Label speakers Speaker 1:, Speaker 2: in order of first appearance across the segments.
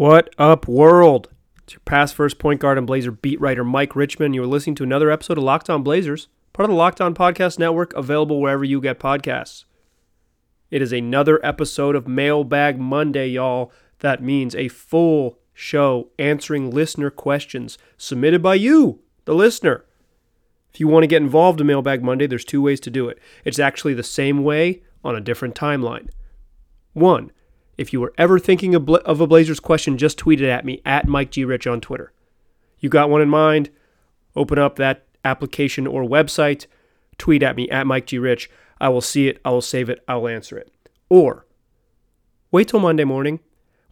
Speaker 1: What up, world? It's your past first point guard and Blazer beat writer Mike Richman. You are listening to another episode of Locked On Blazers, part of the Locked On Podcast Network, available wherever you get podcasts. It is another episode of Mailbag Monday, y'all. That means a full show answering listener questions submitted by you, the listener. If you want to get involved in Mailbag Monday, there's two ways to do it. It's actually the same way on a different timeline. One, if you were ever thinking of, a Blazers question, just tweet it at me at Mike G. Rich on Twitter. You got one in mind? Open up that application or website, tweet at me at Mike G. Rich. I will see it, I will save it, I will answer it. Or wait till Monday morning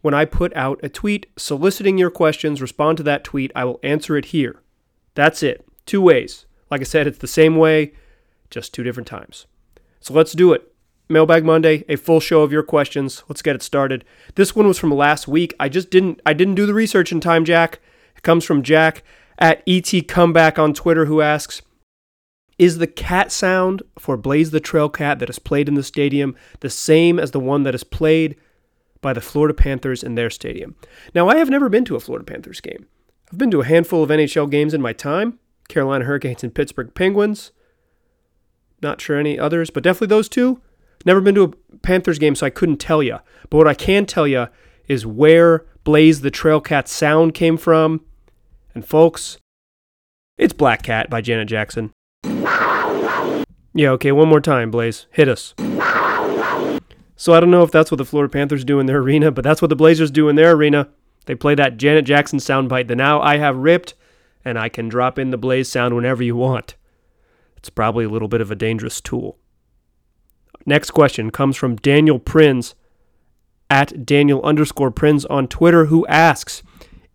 Speaker 1: when I put out a tweet soliciting your questions. Respond to that tweet. I will answer it here. That's it. Two ways. Like I said, it's the same way, just two different times. So let's do it. Mailbag Monday, a full show of your questions. Let's get it started. This one was from last week. I just didn't I didn't do the research in time, Jack. It comes from Jack at ET Comeback on Twitter who asks, is the cat sound for Blaze the Trail Cat that is played in the stadium the same as the one that is played by the Florida Panthers in their stadium? Now, I have never been to a Florida Panthers game. I've been to a handful of NHL games in my time Carolina Hurricanes and Pittsburgh Penguins. Not sure any others, but definitely those two. Never been to a Panthers game, so I couldn't tell you. But what I can tell you is where Blaze the Trail Cat sound came from. And folks, it's Black Cat by Janet Jackson. Yeah, okay, one more time, Blaze. Hit us. So I don't know if that's what the Florida Panthers do in their arena, but that's what the Blazers do in their arena. They play that Janet Jackson soundbite that now I have ripped, and I can drop in the Blaze sound whenever you want. It's probably a little bit of a dangerous tool. Next question comes from Daniel Prinz at Daniel underscore Prinz on Twitter, who asks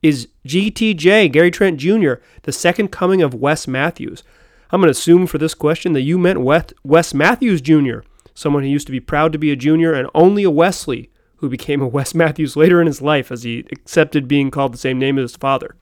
Speaker 1: Is GTJ, Gary Trent Jr., the second coming of Wes Matthews? I'm going to assume for this question that you meant Wes Matthews Jr., someone who used to be proud to be a junior and only a Wesley, who became a Wes Matthews later in his life as he accepted being called the same name as his father.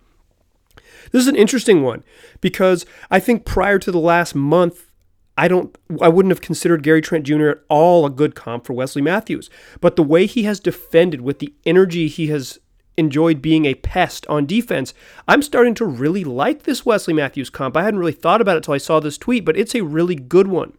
Speaker 1: This is an interesting one because I think prior to the last month, I don't I wouldn't have considered Gary Trent Jr. at all a good comp for Wesley Matthews. But the way he has defended with the energy he has enjoyed being a pest on defense, I'm starting to really like this Wesley Matthews comp. I hadn't really thought about it until I saw this tweet, but it's a really good one.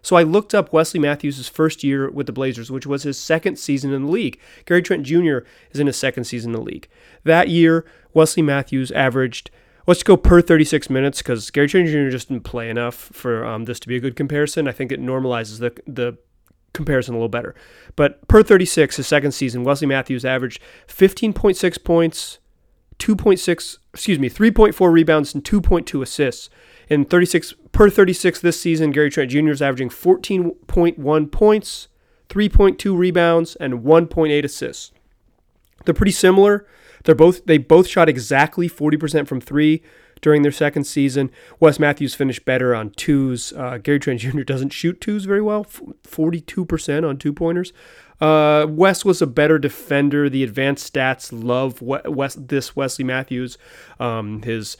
Speaker 1: So I looked up Wesley Matthews' first year with the Blazers, which was his second season in the league. Gary Trent Jr. is in his second season in the league. That year, Wesley Matthews averaged let's go per 36 minutes because Gary Trent Jr. just didn't play enough for um, this to be a good comparison. I think it normalizes the the comparison a little better. But per 36, his second season, Wesley Matthews averaged 15.6 points, 2.6, excuse me, 3.4 rebounds and 2.2 assists. In 36 per 36 this season, Gary Trent Jr. is averaging 14.1 points, 3.2 rebounds, and 1.8 assists. They're pretty similar. They're both they both shot exactly 40% from three during their second season. Wes Matthews finished better on twos. Uh, Gary Trent Jr. doesn't shoot twos very well, 42% on two pointers. Uh, Wes was a better defender. The advanced stats love Wes, this Wesley Matthews. Um, his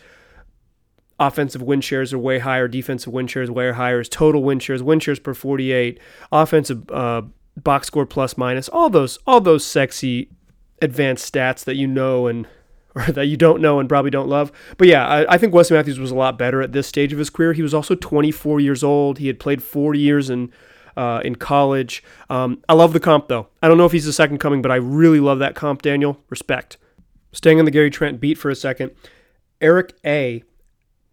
Speaker 1: offensive win shares are way higher, defensive win shares way higher. His total win shares, win shares per 48, offensive uh, box score plus minus, all those all those sexy advanced stats that you know and or that you don't know and probably don't love. But yeah, I, I, think Wesley Matthews was a lot better at this stage of his career. He was also 24 years old. He had played four years in uh, in college. Um, I love the comp though. I don't know if he's the second coming, but I really love that comp. Daniel, respect. Staying on the Gary Trent beat for a second, Eric A.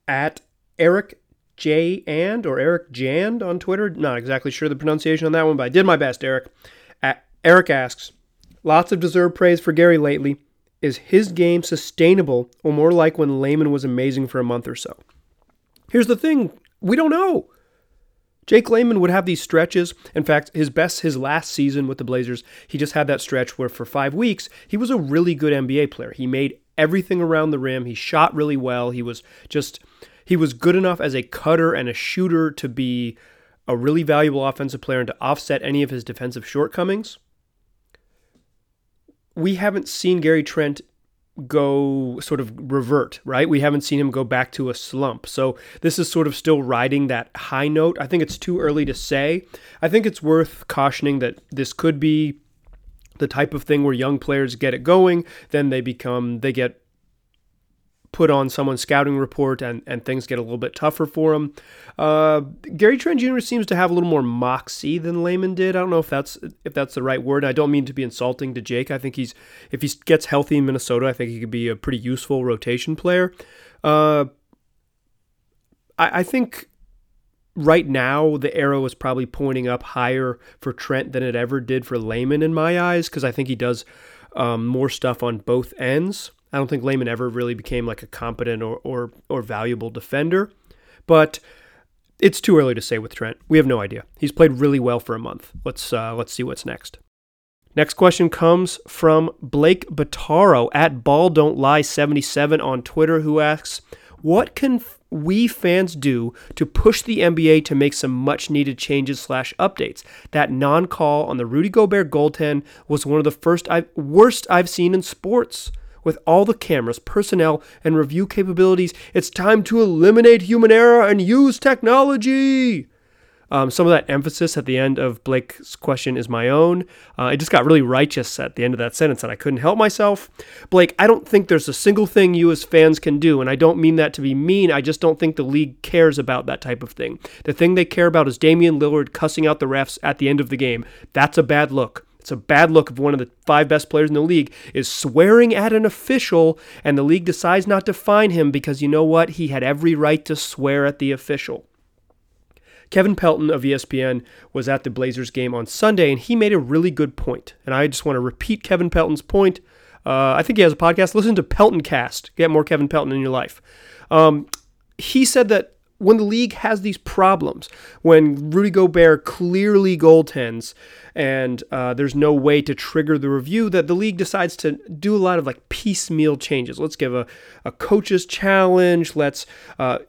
Speaker 1: at Eric J and or Eric Jand on Twitter. Not exactly sure the pronunciation on that one, but I did my best. Eric. At, Eric asks Lots of deserved praise for Gary lately. Is his game sustainable or more like when Layman was amazing for a month or so? Here's the thing we don't know. Jake Layman would have these stretches. In fact, his best, his last season with the Blazers, he just had that stretch where for five weeks, he was a really good NBA player. He made everything around the rim. He shot really well. He was just, he was good enough as a cutter and a shooter to be a really valuable offensive player and to offset any of his defensive shortcomings we haven't seen Gary Trent go sort of revert, right? We haven't seen him go back to a slump. So this is sort of still riding that high note. I think it's too early to say. I think it's worth cautioning that this could be the type of thing where young players get it going, then they become they get put on someone's scouting report and, and things get a little bit tougher for him. Uh, Gary Trent Jr. seems to have a little more moxie than Layman did. I don't know if that's if that's the right word. I don't mean to be insulting to Jake. I think he's if he gets healthy in Minnesota, I think he could be a pretty useful rotation player. Uh, I, I think right now the arrow is probably pointing up higher for Trent than it ever did for Layman in my eyes because I think he does um, more stuff on both ends. I don't think Layman ever really became like a competent or, or, or valuable defender, but it's too early to say with Trent. We have no idea. He's played really well for a month. Let's uh, let's see what's next. Next question comes from Blake Bataro at Ball Don't Lie 77 on Twitter, who asks, "What can we fans do to push the NBA to make some much needed changes slash updates? That non call on the Rudy Gobert goaltend was one of the first I've, worst I've seen in sports." With all the cameras, personnel, and review capabilities, it's time to eliminate human error and use technology. Um, some of that emphasis at the end of Blake's question is my own. Uh, it just got really righteous at the end of that sentence, and I couldn't help myself. Blake, I don't think there's a single thing you as fans can do, and I don't mean that to be mean. I just don't think the league cares about that type of thing. The thing they care about is Damian Lillard cussing out the refs at the end of the game. That's a bad look. It's a bad look if one of the five best players in the league is swearing at an official and the league decides not to fine him because you know what? He had every right to swear at the official. Kevin Pelton of ESPN was at the Blazers game on Sunday and he made a really good point. And I just want to repeat Kevin Pelton's point. Uh, I think he has a podcast. Listen to Pelton Cast. Get more Kevin Pelton in your life. Um, he said that when the league has these problems, when Rudy Gobert clearly goaltends and uh, there's no way to trigger the review, that the league decides to do a lot of like piecemeal changes. Let's give a, a coach's challenge. Let's uh,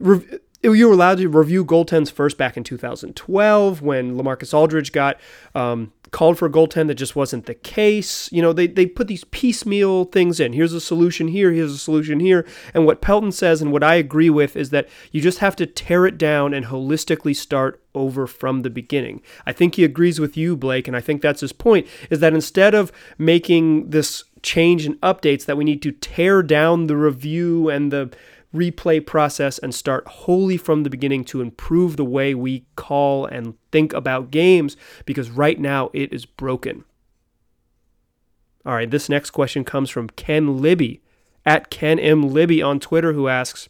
Speaker 1: you were allowed to review goaltends first back in 2012 when LaMarcus Aldridge got um, called for a goaltend that just wasn't the case. You know, they, they put these piecemeal things in. Here's a solution here, here's a solution here. And what Pelton says, and what I agree with, is that you just have to tear it down and holistically start over from the beginning. I think he agrees with you, Blake, and I think that's his point, is that instead of making this change and updates, that we need to tear down the review and the replay process and start wholly from the beginning to improve the way we call and think about games because right now it is broken. All right, this next question comes from Ken Libby at Ken M. Libby on Twitter, who asks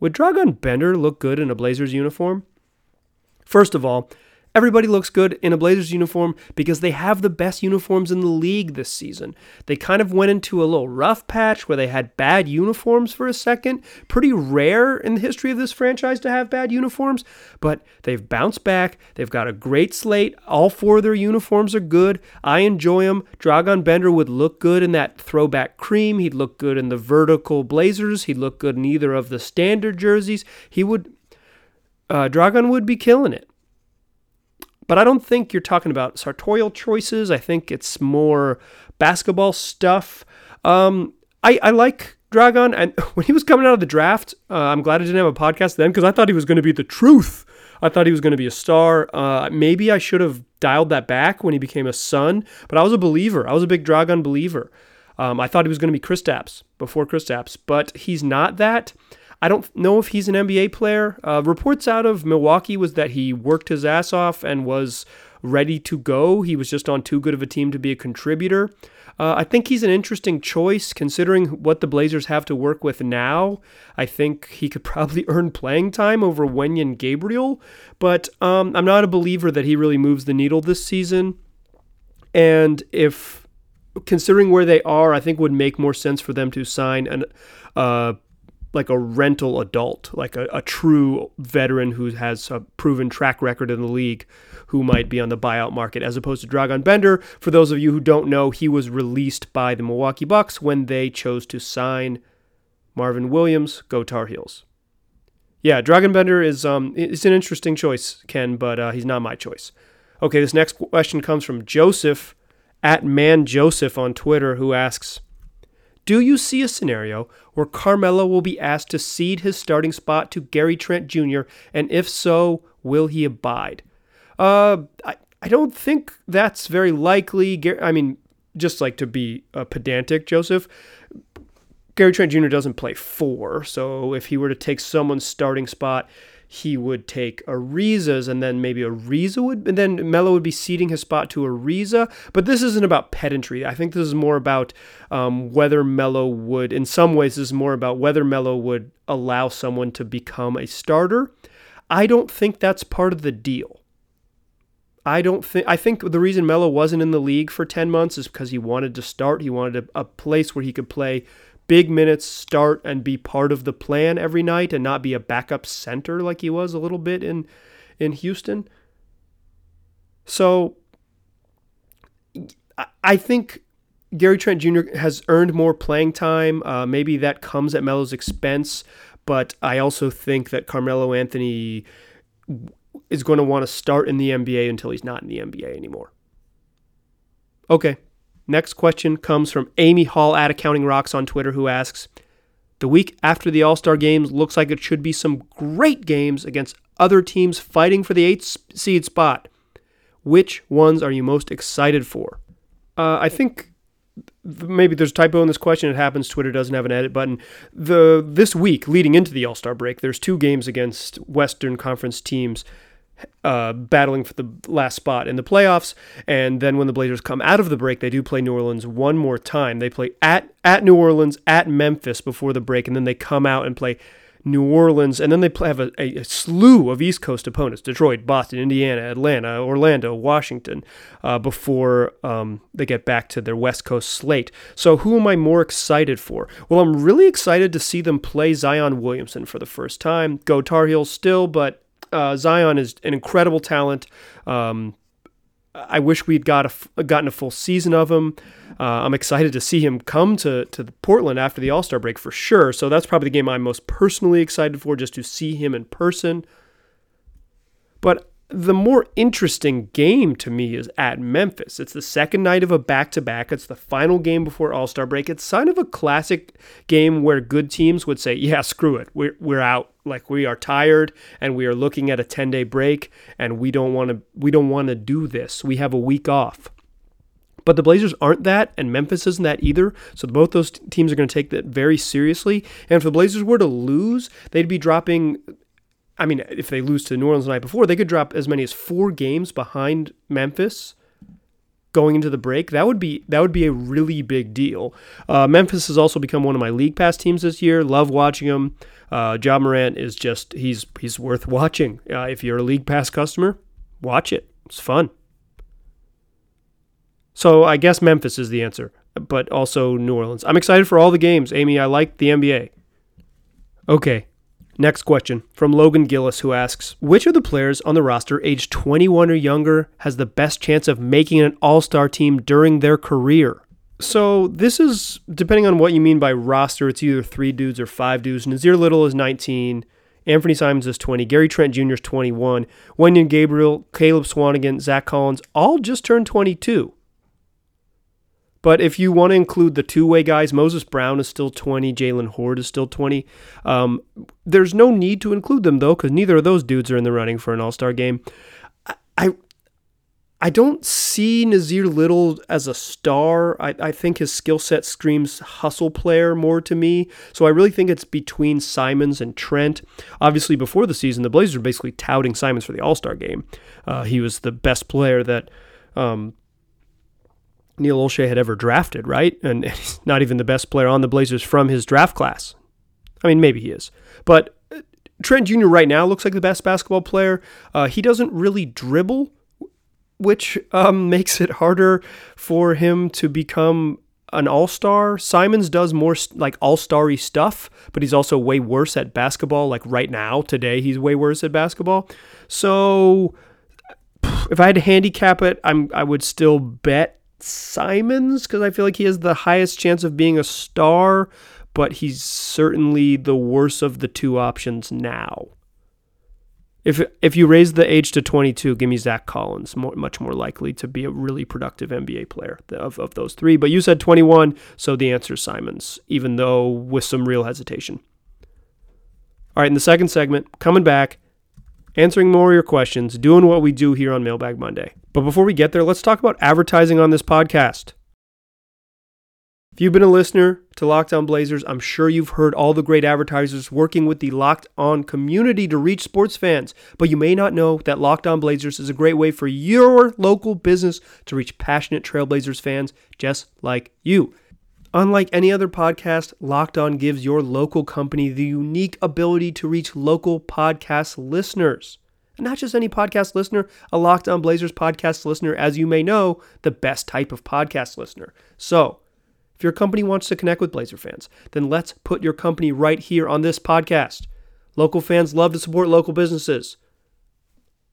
Speaker 1: Would Dragan Bender look good in a Blazers uniform? First of all, Everybody looks good in a Blazers uniform because they have the best uniforms in the league this season. They kind of went into a little rough patch where they had bad uniforms for a second. Pretty rare in the history of this franchise to have bad uniforms, but they've bounced back. They've got a great slate. All four of their uniforms are good. I enjoy them. Dragan Bender would look good in that throwback cream. He'd look good in the vertical Blazers. He'd look good in either of the standard jerseys. He would. Uh, Dragan would be killing it. But I don't think you're talking about sartorial choices. I think it's more basketball stuff. Um, I, I like Dragan, and when he was coming out of the draft, uh, I'm glad I didn't have a podcast then because I thought he was going to be the truth. I thought he was going to be a star. Uh, maybe I should have dialed that back when he became a Sun, but I was a believer. I was a big Dragan believer. Um, I thought he was going to be Kristaps before Kristaps, but he's not that. I don't know if he's an NBA player. Uh, reports out of Milwaukee was that he worked his ass off and was ready to go. He was just on too good of a team to be a contributor. Uh, I think he's an interesting choice considering what the Blazers have to work with now. I think he could probably earn playing time over Wenyen Gabriel, but um, I'm not a believer that he really moves the needle this season. And if considering where they are, I think would make more sense for them to sign an uh, like a rental adult, like a, a true veteran who has a proven track record in the league who might be on the buyout market, as opposed to Dragan Bender. For those of you who don't know, he was released by the Milwaukee Bucks when they chose to sign Marvin Williams, go Tar Heels. Yeah, Dragan Bender is um it's an interesting choice, Ken, but uh, he's not my choice. Okay, this next question comes from Joseph at Man Joseph on Twitter, who asks. Do you see a scenario where Carmelo will be asked to cede his starting spot to Gary Trent Jr., and if so, will he abide? Uh, I, I don't think that's very likely. I mean, just like to be uh, pedantic, Joseph, Gary Trent Jr. doesn't play four. So if he were to take someone's starting spot, he would take Ariza's and then maybe Ariza would, and then Melo would be ceding his spot to Ariza. But this isn't about pedantry. I think this is more about um, whether Melo would, in some ways, this is more about whether Melo would allow someone to become a starter. I don't think that's part of the deal. I don't think I think the reason Melo wasn't in the league for 10 months is because he wanted to start. He wanted a, a place where he could play big minutes, start and be part of the plan every night and not be a backup center like he was a little bit in in Houston. So I think Gary Trent Jr. has earned more playing time. Uh, maybe that comes at Melo's expense, but I also think that Carmelo Anthony is going to want to start in the NBA until he's not in the NBA anymore. Okay, Next question comes from Amy Hall at Accounting Rocks on Twitter, who asks The week after the All Star games looks like it should be some great games against other teams fighting for the eighth seed spot. Which ones are you most excited for? Uh, I think maybe there's a typo in this question. It happens. Twitter doesn't have an edit button. The this week leading into the All Star break, there's two games against Western Conference teams uh, battling for the last spot in the playoffs. And then when the Blazers come out of the break, they do play New Orleans one more time. They play at at New Orleans, at Memphis before the break, and then they come out and play New Orleans, and then they play, have a, a, slew of East Coast opponents: Detroit, Boston, Indiana, Atlanta, Orlando, Washington, uh, before um, they get back to their West Coast slate. So, who am I more excited for? Well, I'm really excited to see them play Zion Williamson for the first time. Go Tar Heels still, but uh, Zion is an incredible talent. Um, I wish we'd got a, gotten a full season of him. Uh, I'm excited to see him come to, to Portland after the All Star break for sure. So that's probably the game I'm most personally excited for, just to see him in person. But the more interesting game to me is at Memphis. It's the second night of a back to back. It's the final game before All Star break. It's kind of a classic game where good teams would say, yeah, screw it. We're, we're out. Like we are tired and we are looking at a 10 day break and we don't want to we don't want to do this. We have a week off. But the Blazers aren't that, and Memphis isn't that either. So both those teams are going to take that very seriously. And if the Blazers were to lose, they'd be dropping I mean, if they lose to New Orleans the night before, they could drop as many as four games behind Memphis going into the break. That would be that would be a really big deal. Uh, Memphis has also become one of my league pass teams this year. Love watching them. Uh, Ja Morant is just he's he's worth watching. Uh, if you're a league pass customer, watch it. It's fun. So I guess Memphis is the answer, but also New Orleans. I'm excited for all the games, Amy. I like the NBA. Okay, Next question from Logan Gillis, who asks Which of the players on the roster aged 21 or younger has the best chance of making an all star team during their career? So, this is depending on what you mean by roster, it's either three dudes or five dudes. Nassir Little is 19, Anthony Simons is 20, Gary Trent Jr. is 21, Wenyen Gabriel, Caleb Swanigan, Zach Collins all just turned 22. But if you want to include the two way guys, Moses Brown is still 20, Jaylen Hoard is still 20. Um, there's no need to include them, though, because neither of those dudes are in the running for an all star game. I, I, I don't see Nassir Little as a star. I, I think his skill set screams hustle player more to me. So I really think it's between Simons and Trent. Obviously, before the season, the Blazers were basically touting Simons for the All Star game. Uh, he was the best player that um, Neil Olshey had ever drafted, right? And he's not even the best player on the Blazers from his draft class. I mean, maybe he is. But uh, Trent Jr. right now looks like the best basketball player. Uh, he doesn't really dribble, which um, makes it harder for him to become an all-star. Simons does more like all-starry stuff, but he's also way worse at basketball. Like right now, today, he's way worse at basketball. So if I had to handicap it, I'm I would still bet Simons because I feel like he has the highest chance of being a star, but he's certainly the worst of the two options now. If if you raise the age to 22, give me Zach Collins, more, much more likely to be a really productive NBA player of, of those three. But you said 21, so the answer is Simons, even though with some real hesitation. All right, in the second segment, coming back, answering more of your questions, doing what we do here on Mailbag Monday. But before we get there, let's talk about advertising on this podcast. If you've been a listener to Locked On Blazers, I'm sure you've heard all the great advertisers working with the Locked On community to reach sports fans, but you may not know that Locked On Blazers is a great way for your local business to reach passionate Trailblazers fans just like you. Unlike any other podcast, Locked On gives your local company the unique ability to reach local podcast listeners. And not just any podcast listener, a Locked On Blazers podcast listener, as you may know, the best type of podcast listener. So, if your company wants to connect with Blazer fans, then let's put your company right here on this podcast. Local fans love to support local businesses.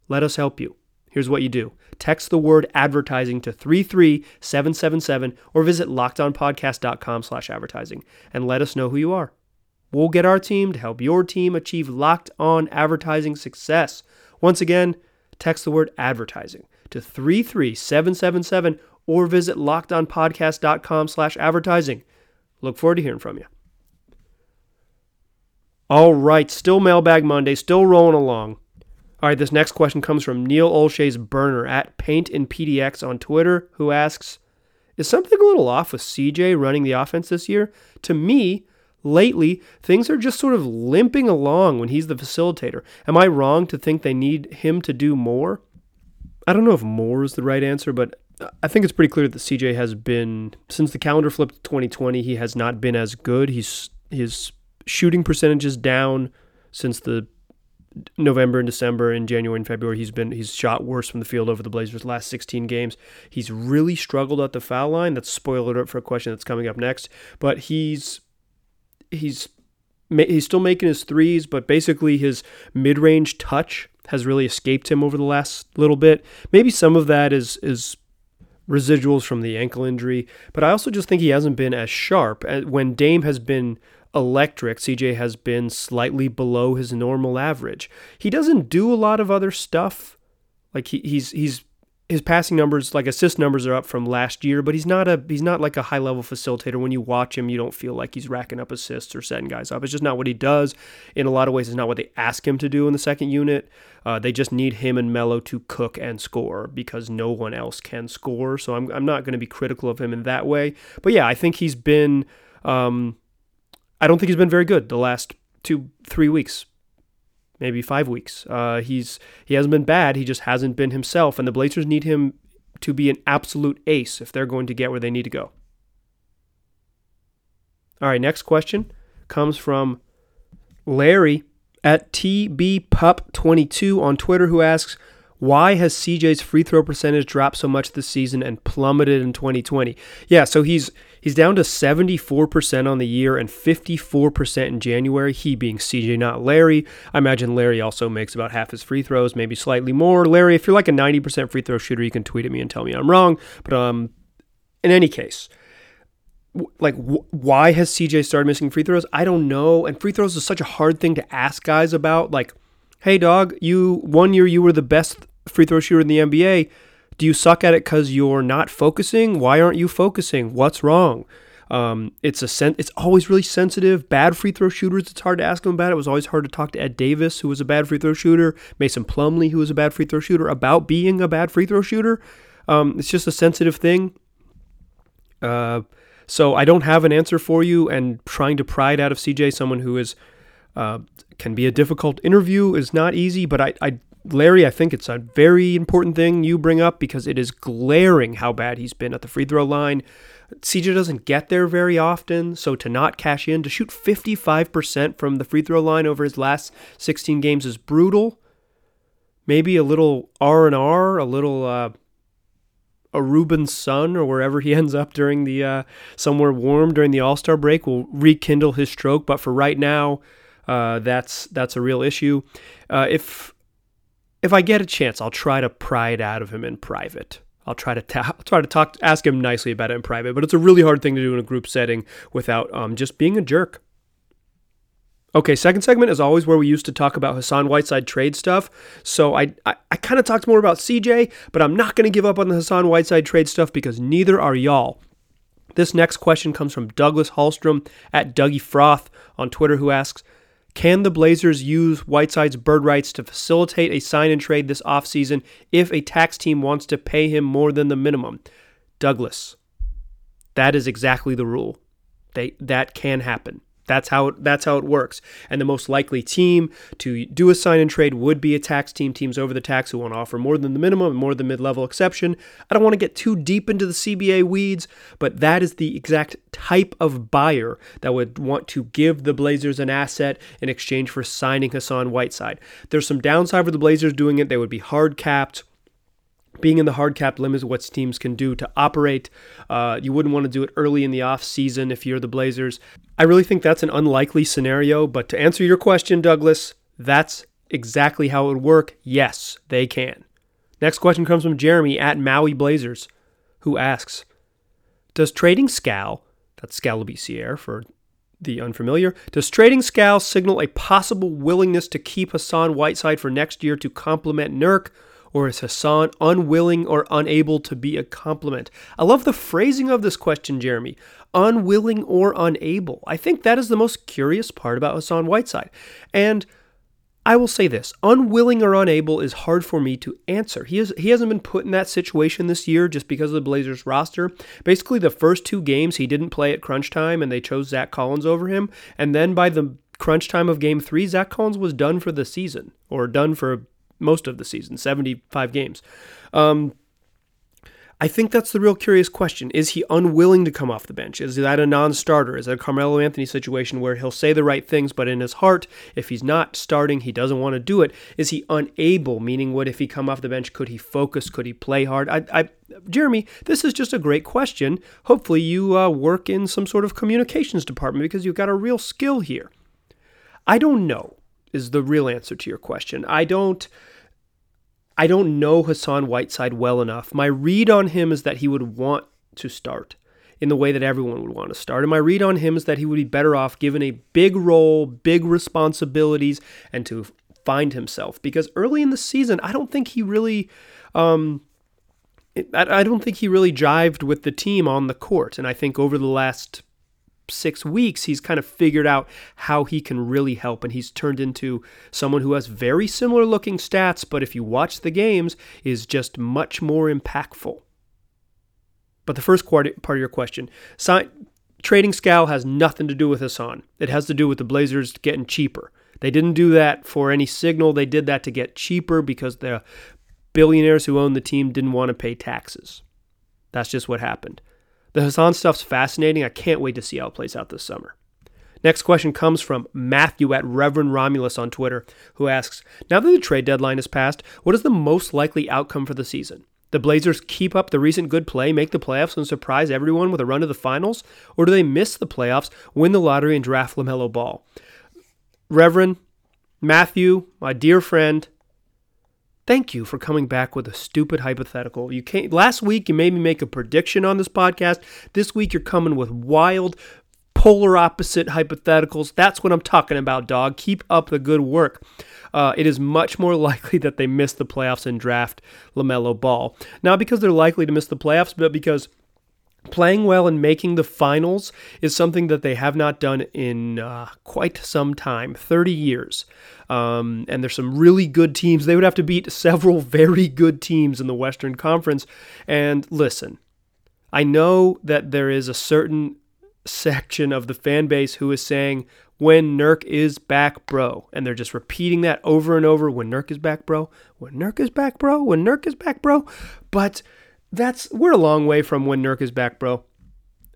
Speaker 1: Let us help you. Here's what you do text the word advertising to 33777 or visit lockedonpodcast.com slash advertising and let us know who you are. We'll get our team to help your team achieve locked on advertising success. Once again, text the word advertising to 33777 or visit lockedonpodcast.com slash advertising. Look forward to hearing from you. All right, still Mailbag Monday, still rolling along. All right, this next question comes from Neil Olshey's burner at Paint and PDX on Twitter, who asks, Is something a little off with CJ running the offense this year? To me, lately, things are just sort of limping along when he's the facilitator. Am I wrong to think they need him to do more? I don't know if more is the right answer, but I think it's pretty clear that CJ has been since the calendar flipped to 2020. He has not been as good. He's his shooting percentages down since the November and December and January and February. He's been he's shot worse from the field over the Blazers' last 16 games. He's really struggled at the foul line. That's spoiler for a question that's coming up next. But he's he's he's still making his threes, but basically his mid-range touch has really escaped him over the last little bit. Maybe some of that is is residuals from the ankle injury, but I also just think he hasn't been as sharp. When Dame has been electric, CJ has been slightly below his normal average. He doesn't do a lot of other stuff. Like he, he's he's his passing numbers, like assist numbers, are up from last year, but he's not a he's not like a high level facilitator. When you watch him, you don't feel like he's racking up assists or setting guys up. It's just not what he does. In a lot of ways, it's not what they ask him to do in the second unit. Uh, they just need him and Melo to cook and score because no one else can score. So I'm I'm not going to be critical of him in that way. But yeah, I think he's been. Um, I don't think he's been very good the last two three weeks maybe five weeks. Uh, he's he hasn't been bad. He just hasn't been himself, and the Blazers need him to be an absolute ace if they're going to get where they need to go. All right, next question comes from Larry at TBPup22 on Twitter, who asks, why has CJ's free throw percentage dropped so much this season and plummeted in 2020? Yeah, so he's he's down to 74% on the year and 54% in January, he being CJ, not Larry. I imagine Larry also makes about half his free throws, maybe slightly more. Larry, if you're like a 90% free throw shooter, you can tweet at me and tell me I'm wrong, but um in any case, like why has CJ started missing free throws? I don't know. And free throws is such a hard thing to ask guys about like hey dog, you one year you were the best free throw shooter in the NBA. Do you suck at it because you're not focusing? Why aren't you focusing? What's wrong? Um, it's a sen- it's always really sensitive. Bad free throw shooters, it's hard to ask them about. It was always hard to talk to Ed Davis, who was a bad free throw shooter, Mason Plumlee, who was a bad free throw shooter, about being a bad free throw shooter. Um, it's just a sensitive thing. Uh, so I don't have an answer for you, and trying to pry it out of CJ, someone who is uh, can be a difficult interview, is not easy, but I, I, Larry, I think it's a very important thing you bring up because it is glaring how bad he's been at the free throw line. CJ doesn't get there very often, so to not cash in, to shoot 55% from the free throw line over his last 16 games is brutal. Maybe a little R and R, a little uh, a Ruben's son or wherever he ends up during the uh, somewhere warm during the All Star break will rekindle his stroke. But for right now, uh, that's that's a real issue. Uh, if if I get a chance, I'll try to pry it out of him in private. I'll try to ta- I'll try to talk, ask him nicely about it in private. But it's a really hard thing to do in a group setting without um, just being a jerk. Okay, second segment is always where we used to talk about Hassan Whiteside trade stuff. So I I, I kind of talked more about CJ, but I'm not going to give up on the Hassan Whiteside trade stuff because neither are y'all. This next question comes from Douglas Hallstrom at Dougie Froth on Twitter, who asks, can the Blazers use Whiteside's bird rights to facilitate a sign and trade this offseason if a tax team wants to pay him more than the minimum? Douglas, That is exactly the rule. They that can happen. That's how it, that's how it works. And the most likely team to do a sign and trade would be a tax team. Teams over the tax who want to offer more than the minimum and more than mid-level exception. I don't want to get too deep into the CBA weeds, but that is the exact type of buyer that would want to give the Blazers an asset in exchange for signing Hassan Whiteside. There's some downside for the Blazers doing it. They would be hard capped being in the hard cap limits what teams can do to operate. Uh, you wouldn't want to do it early in the off season if you're the Blazers. I really think that's an unlikely scenario, but to answer your question, Douglas, that's exactly how it would work. Yes, they can. Next question comes from Jeremy at Maui Blazers, who asks Does trading Skal, that's Skal for the unfamiliar, does trading Skal signal a possible willingness to keep Hassan Whiteside for next year to complement Nurk? Or is Hassan unwilling or unable to be a complement? I love the phrasing of this question, Jeremy. Unwilling or unable. I think that is the most curious part about Hassan Whiteside. And I will say this unwilling or unable is hard for me to answer. He, is, he hasn't been put in that situation this year just because of the Blazers roster. Basically, the first two games he didn't play at crunch time and they chose Zach Collins over him. And then by the crunch time of game three, Zach Collins was done for the season or done for most of the season, 75 games. Um, I think that's the real curious question. Is he unwilling to come off the bench? Is that a non starter? Is that a Carmelo Anthony situation where he'll say the right things, but in his heart, if he's not starting, he doesn't want to do it? Is he unable? Meaning, what if he come off the bench? Could he focus? Could he play hard? I, I Jeremy, this is just a great question. Hopefully, you uh, work in some sort of communications department because you've got a real skill here. I don't know is the real answer to your question. I don't I don't know Hassan Whiteside well enough. My read on him is that he would want to start in the way that everyone would want to start. And my read on him is that he would be better off given a big role, big responsibilities, and to find himself. Because early in the season, I don't think he really um, I don't think he really jived with the team on the court. And I think over the last six weeks, he's kind of figured out how he can really help. And he's turned into someone who has very similar looking stats, but if you watch the games, is just much more impactful. But the first part of your question, trading Skal has nothing to do with Hassan. It has to do with the Blazers getting cheaper. They didn't do that for any signal. They did that to get cheaper because the billionaires who own the team didn't want to pay taxes. That's just what happened. The Hassan stuff's fascinating. I can't wait to see how it plays out this summer. Next question comes from Matthew at Reverend Romulus on Twitter, who asks Now that the trade deadline has passed, what is the most likely outcome for the season? The Blazers keep up the recent good play, make the playoffs, and surprise everyone with a run to the finals? Or do they miss the playoffs, win the lottery, and draft LaMelo Ball? Reverend Matthew, my dear friend, thank you for coming back with a stupid hypothetical. You came last week you made me make a prediction on this podcast. This week you're coming with wild polar opposite hypotheticals. That's what I'm talking about, dog. Keep up the good work. Uh, it is much more likely that they miss the playoffs and draft LaMelo Ball. Not because they're likely to miss the playoffs, but because playing well and making the finals is something that they have not done in uh, quite some time 30 years. Um, and there's some really good teams. They would have to beat several very good teams in the Western Conference. And listen, I know that there is a certain section of the fan base who is saying, when Nurk is back, bro. And they're just repeating that over and over when Nurk is back, bro. When Nurk is back, bro. When Nurk is back, bro. But that's we're a long way from when Nurk is back, bro.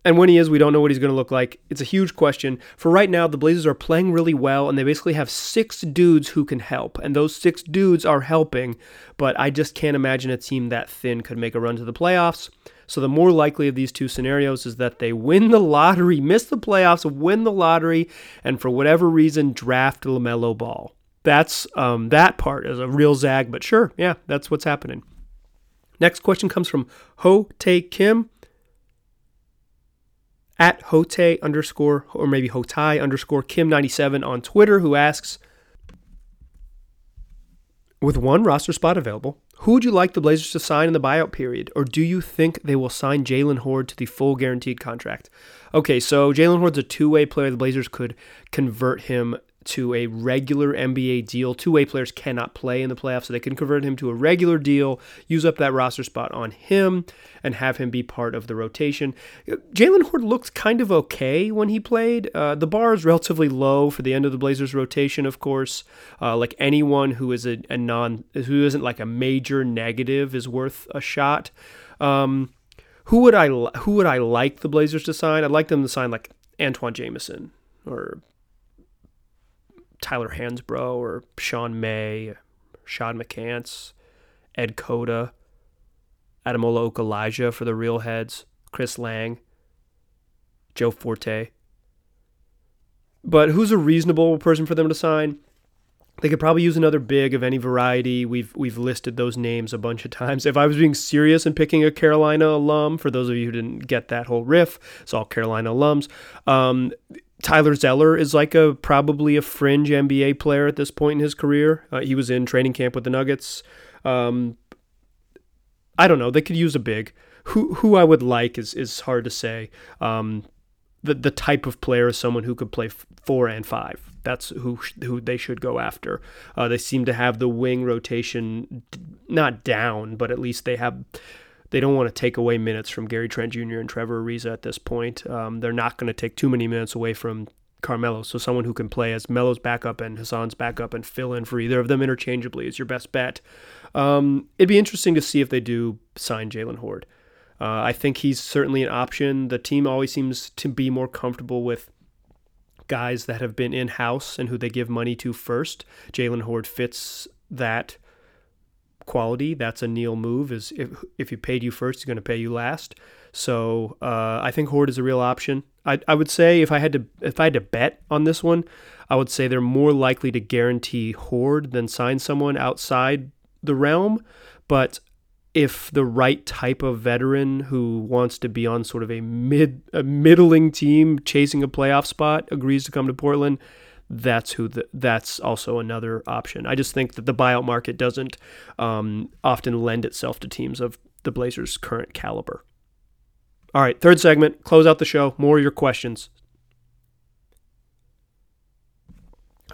Speaker 1: And when he is, we don't know what he's going to look like. It's a huge question. For right now, the Blazers are playing really well, and they basically have six dudes who can help. And those six dudes are helping, but I just can't imagine a team that thin could make a run to the playoffs. So the more likely of these two scenarios is that they win the lottery, miss the playoffs, win the lottery, and for whatever reason, draft LaMelo Ball. That's um, that part is a real zag, but sure, yeah, that's what's happening. Next question comes from Ho Tae Kim at Hote underscore, or maybe Hotai underscore Kim97 on Twitter, who asks With one roster spot available, who would you like the Blazers to sign in the buyout period? Or do you think they will sign Jaylen Hoard to the full guaranteed contract? Okay, so Jaylen Hoard's a two way player. The Blazers could convert him to a regular NBA deal. Two way players cannot play in the playoffs, so they can convert him to a regular deal, use up that roster spot on him, and have him be part of the rotation. Jaylen Hoard looked kind of okay when he played. Uh, the bar is relatively low for the end of the Blazers rotation, of course. Uh, like anyone who is a, a, non, who isn't like a major negative is worth a shot. Um, who would I who would I like the Blazers to sign? I'd like them to sign like Antoine Jamison or Tyler Hansbrough or Sean May, Sean McCants, Ed Cota, Ademola Okulaja for the real heads, Chris Lang, Joe Forte. But who's a reasonable person for them to sign? They could probably use another big of any variety. We've we've listed those names a bunch of times. If I was being serious and picking a Carolina alum, for those of you who didn't get that whole riff, it's all Carolina alums. Um, Tyler Zeller is like a probably a fringe NBA player at this point in his career. Uh, he was in training camp with the Nuggets. Um, I don't know. They could use a big. Who who I would like is is hard to say. Um, the the type of player is someone who could play four and five. That's who who they should go after. Uh, they seem to have the wing rotation not down, but at least they have they don't want to take away minutes from Gary Trent Jr. and Trevor Ariza at this point. Um, they're not going to take too many minutes away from Carmelo. So someone who can play as Melo's backup and Hassan's backup and fill in for either of them interchangeably is your best bet. Um, it'd be interesting to see if they do sign Jaylen Hoard. Uh, I think he's certainly an option. The team always seems to be more comfortable with guys that have been in house and who they give money to first. Jaylen Hoard fits that quality. That's a Neil move. Is if if he paid you first, he's going to pay you last. So uh, I think Hoard is a real option. I I would say if I had to if I had to bet on this one, I would say they're more likely to guarantee Hoard than sign someone outside the realm. But if the right type of veteran who wants to be on sort of a mid a middling team chasing a playoff spot agrees to come to Portland, that's who the, that's also another option. I just think that the buyout market doesn't um, often lend itself to teams of the Blazers' current caliber. All right, third segment, close out the show. More of your questions.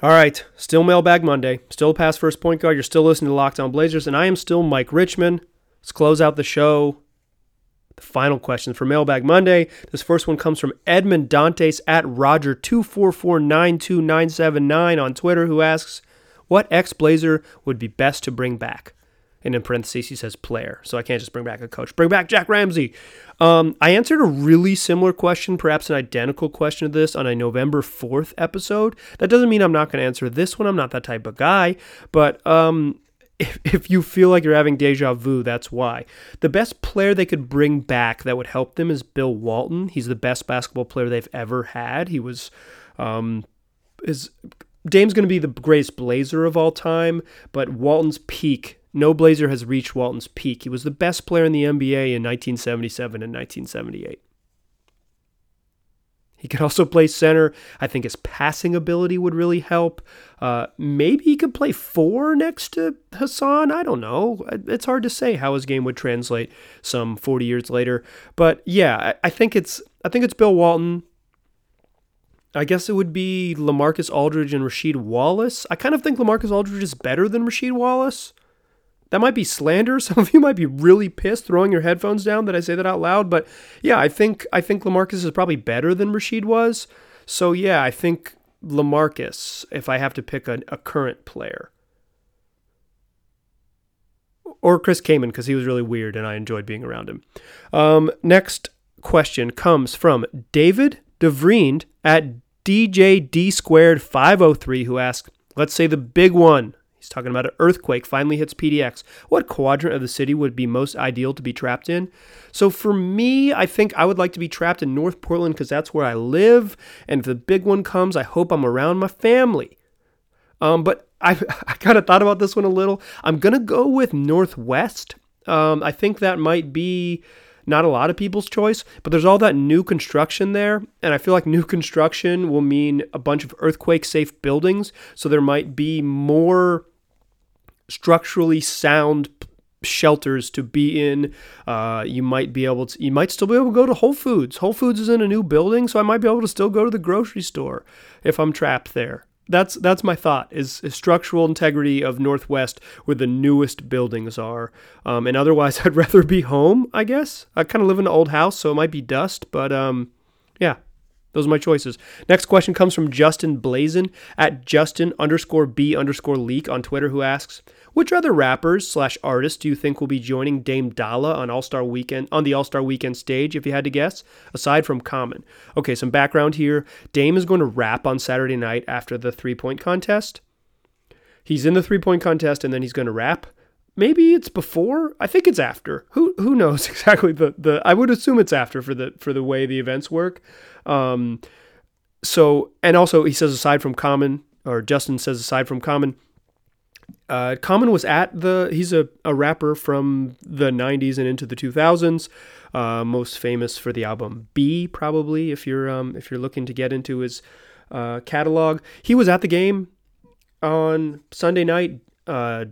Speaker 1: All right, still Mailbag Monday, still past first point guard. You're still listening to Locked On Blazers, and I am still Mike Richman. Let's close out the show the final question for Mailbag Monday. This first one comes from Edmund Dantes at Roger244929979 on Twitter, who asks, What ex Blazer would be best to bring back? And in parentheses, he says player. So I can't just bring back a coach. Bring back Jack Ramsay. Um, I answered a really similar question, perhaps an identical question to this, on a November 4th episode. That doesn't mean I'm not going to answer this one. I'm not that type of guy. But um, if, if you feel like you're having deja vu, that's why. The best player they could bring back that would help them is Bill Walton. He's the best basketball player they've ever had. He was, um, is Dame's going to be the greatest Blazer of all time, but Walton's peak. No Blazer has reached Walton's peak. He was the best player in the NBA in 1977 and 1978. He could also play center. I think his passing ability would really help. Uh, maybe he could play four next to Hassan. I don't know. It's hard to say how his game would translate some 40 years later. But yeah, I, think it's I think it's Bill Walton. I guess it would be LaMarcus Aldridge and Rasheed Wallace. I kind of think LaMarcus Aldridge is better than Rasheed Wallace. That might be slander. Some of you might be really pissed throwing your headphones down that I say that out loud, but yeah, I think I think LaMarcus is probably better than Rasheed was. So yeah, I think LaMarcus if I have to pick a, a current player. Or Chris Kaman because he was really weird and I enjoyed being around him. Um, next question comes from David DeVriend at DJD squared 503 who asks, let's say the big one He's talking about an earthquake finally hits PDX. What quadrant of the city would be most ideal to be trapped in? So for me, I think I would like to be trapped in North Portland because that's where I live. And if the big one comes, I hope I'm around my family. Um, but I, I kind of thought about this one a little. I'm going to go with Northwest. Um, I think that might be not a lot of people's choice, but there's all that new construction there. And I feel like new construction will mean a bunch of earthquake safe buildings. So there might be more structurally sound shelters to be in. Uh, you might be able to, you might still be able to go to Whole Foods. Whole Foods is in a new building, so I might be able to still go to the grocery store if I'm trapped there. that's that's my thought is, is structural integrity of Northwest where the newest buildings are. Um, and otherwise, I'd rather be home. I guess I kind of live in an old house, so it might be dust. But um, yeah, those are my choices. Next question comes from Justin Blazin at Justin underscore B underscore leak on Twitter, who asks, which other rappers slash artists do you think will be joining Dame Dolla on All Star Weekend on the All Star Weekend stage? If you had to guess, aside from Common. Okay, some background here. Dame is going to rap on Saturday night after the three point contest. He's in the three point contest and then he's going to rap. Maybe it's before. I think it's after. Who who knows exactly the the. I would assume it's after for the for the way the events work. Um, so and also he says aside from Common or Justin says aside from Common uh, Common was at the. He's a, a rapper from the '90s and into the 2000s. Uh, most famous for the album Be, probably if you're um, if you're looking to get into his uh, catalog. He was at the game on Sunday night. Uh,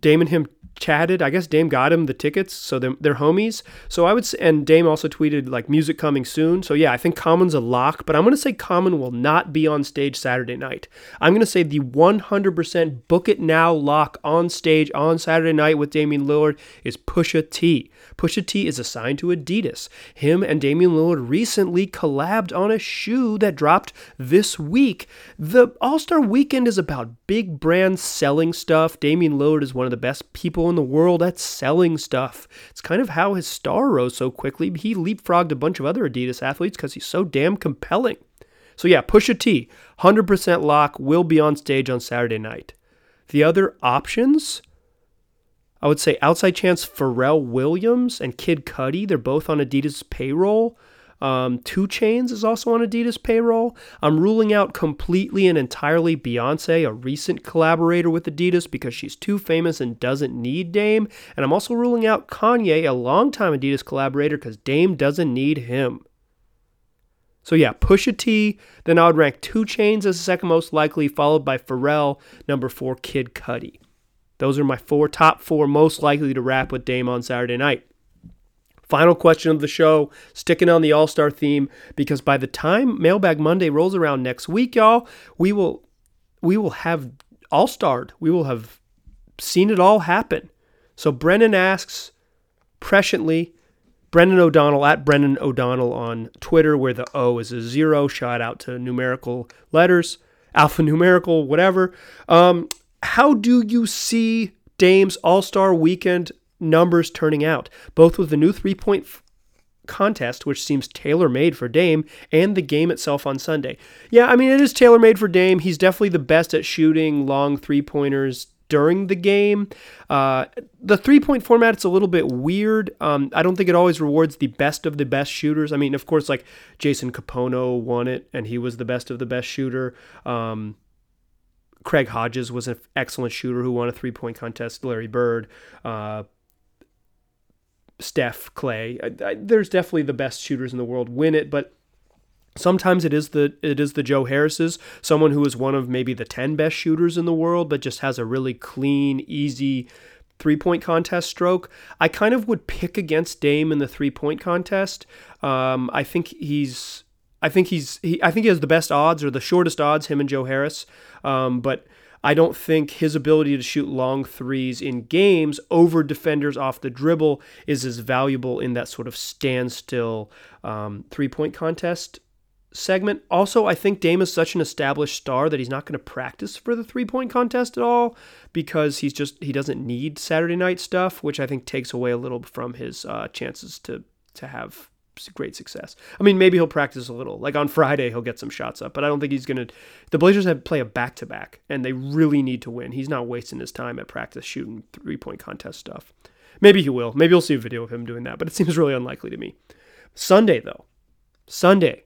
Speaker 1: Dame and him chatted. I guess Dame got him the tickets, so they're, they're homies. So I would say, and Dame also tweeted like music coming soon. So yeah, I think Common's a lock, but I'm gonna say Common will not be on stage Saturday night. I'm gonna say the 100% book it now lock on stage on Saturday night with Damian Lillard is Pusha T. Pusha T is assigned to Adidas. Him and Damian Lillard recently collabed on a shoe that dropped this week. The All Star Weekend is about big brands selling stuff. Damian Lillard is one of the best people in the world at selling stuff. It's kind of how his star rose so quickly. He leapfrogged a bunch of other Adidas athletes because he's so damn compelling. So yeah, Pusha T, 100% lock, will be on stage on Saturday night. The other options, I would say outside chance Pharrell Williams and Kid Cudi, they're both on Adidas payroll. Um, 2 Chainz is also on Adidas payroll. I'm ruling out completely and entirely Beyonce, a recent collaborator with Adidas, because she's too famous and doesn't need Dame. And I'm also ruling out Kanye, a longtime Adidas collaborator, because Dame doesn't need him. So yeah, Pusha T. Then I would rank 2 Chainz as the second most likely, followed by Pharrell. Number four, Kid Cudi. Those are my four top four most likely to rap with Dame on Saturday night. Final question of the show, sticking on the All Star theme, because by the time Mailbag Monday rolls around next week, y'all, we will we will have All Starred. We will have seen it all happen. So Brennan asks presciently, Brennan O'Donnell at Brennan O'Donnell on Twitter, where the O is a zero. Shout out to numerical letters, alphanumerical, whatever. Um, how do you see Dame's All Star Weekend numbers turning out, both with the new three point f- contest, which seems tailor made for Dame, and the game itself on Sunday. Yeah, I mean, it is tailor made for Dame. He's definitely the best at shooting long three pointers during the game. Uh, the three point format it's a little bit weird. Um, I don't think it always rewards the best of the best shooters. I mean, of course, like Jason Kapono won it, and he was the best of the best shooter. Um, Craig Hodges was an excellent shooter who won a three point contest. Larry Bird. Uh, Steph, Clay. I, I, there's definitely the best shooters in the world win it, but sometimes it is the it is the Joe Harris's, someone who is one of maybe the 10 best shooters in the world but just has a really clean, easy three-point contest stroke. I kind of would pick against Dame in the three-point contest. Um, I think he's I think he's he, I think he has the best odds or the shortest odds him and Joe Harris. Um, but I don't think his ability to shoot long threes in games over defenders off the dribble is as valuable in that sort of standstill um, three point contest segment. Also, I think Dame is such an established star that he's not going to practice for the three point contest at all because he's just he doesn't need Saturday night stuff, which I think takes away a little from his uh, chances to to have great success. I mean, maybe he'll practice a little. Like on Friday, he'll get some shots up, but I don't think he's going to. The Blazers have play a back to back, and they really need to win. He's not wasting his time at practice shooting three point contest stuff. Maybe he will. Maybe you'll see a video of him doing that, but it seems really unlikely to me. Sunday, though. Sunday.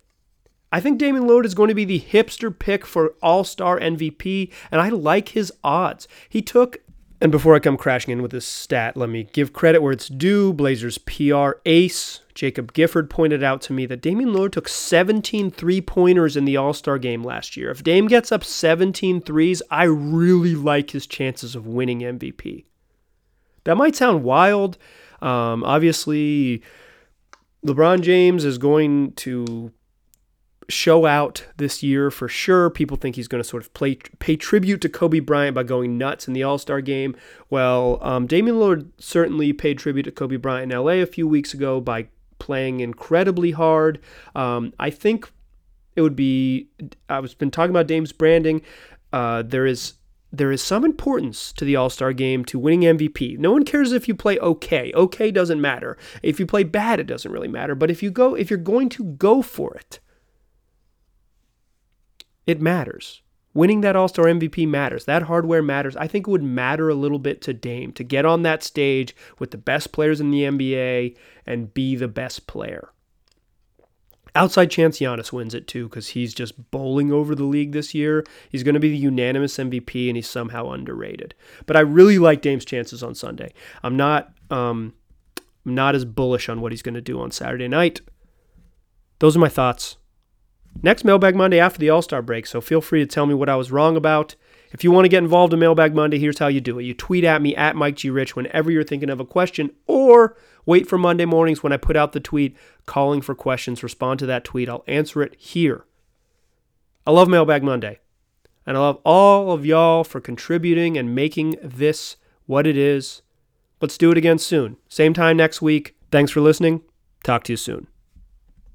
Speaker 1: I think Damian Lode is going to be the hipster pick for All Star MVP, and I like his odds. He took and before I come crashing in with this stat, let me give credit where it's due. Blazers PR ace Jacob Gifford pointed out to me that Damian Lillard took 17 three pointers in the All Star game last year. If Dame gets up 17 threes, I really like his chances of winning MVP. That might sound wild. Um, obviously, LeBron James is going to show out this year for sure. People think he's going to sort of play, pay tribute to Kobe Bryant by going nuts in the All Star game. Well, um, Damian Lillard certainly paid tribute to Kobe Bryant in LA a few weeks ago by playing incredibly hard. Um, I think it would be. I was been talking about Dame's branding. Uh, there is there is some importance to the All Star game to winning MVP. No one cares if you play okay. Okay doesn't matter. If you play bad, it doesn't really matter. But if you go, if you're going to go for it, it matters. Winning that All Star MVP matters. That hardware matters. I think it would matter a little bit to Dame to get on that stage with the best players in the NBA and be the best player. Outside chance Giannis wins it too because he's just bowling over the league this year. He's going to be the unanimous MVP and he's somehow underrated. But I really like Dame's chances on Sunday. I'm not um, I'm not as bullish on what he's going to do on Saturday night. Those are my thoughts. Next Mailbag Monday after the All Star break, so feel free to tell me what I was wrong about. If you want to get involved in Mailbag Monday, here's how you do it. You tweet at me at Mike G. Rich whenever you're thinking of a question, or wait for Monday mornings when I put out the tweet calling for questions. Respond to that tweet. I'll answer it here. I love Mailbag Monday. And I love all of y'all for contributing and making this what it is. Let's do it again soon. Same time next week. Thanks for listening. Talk to you soon.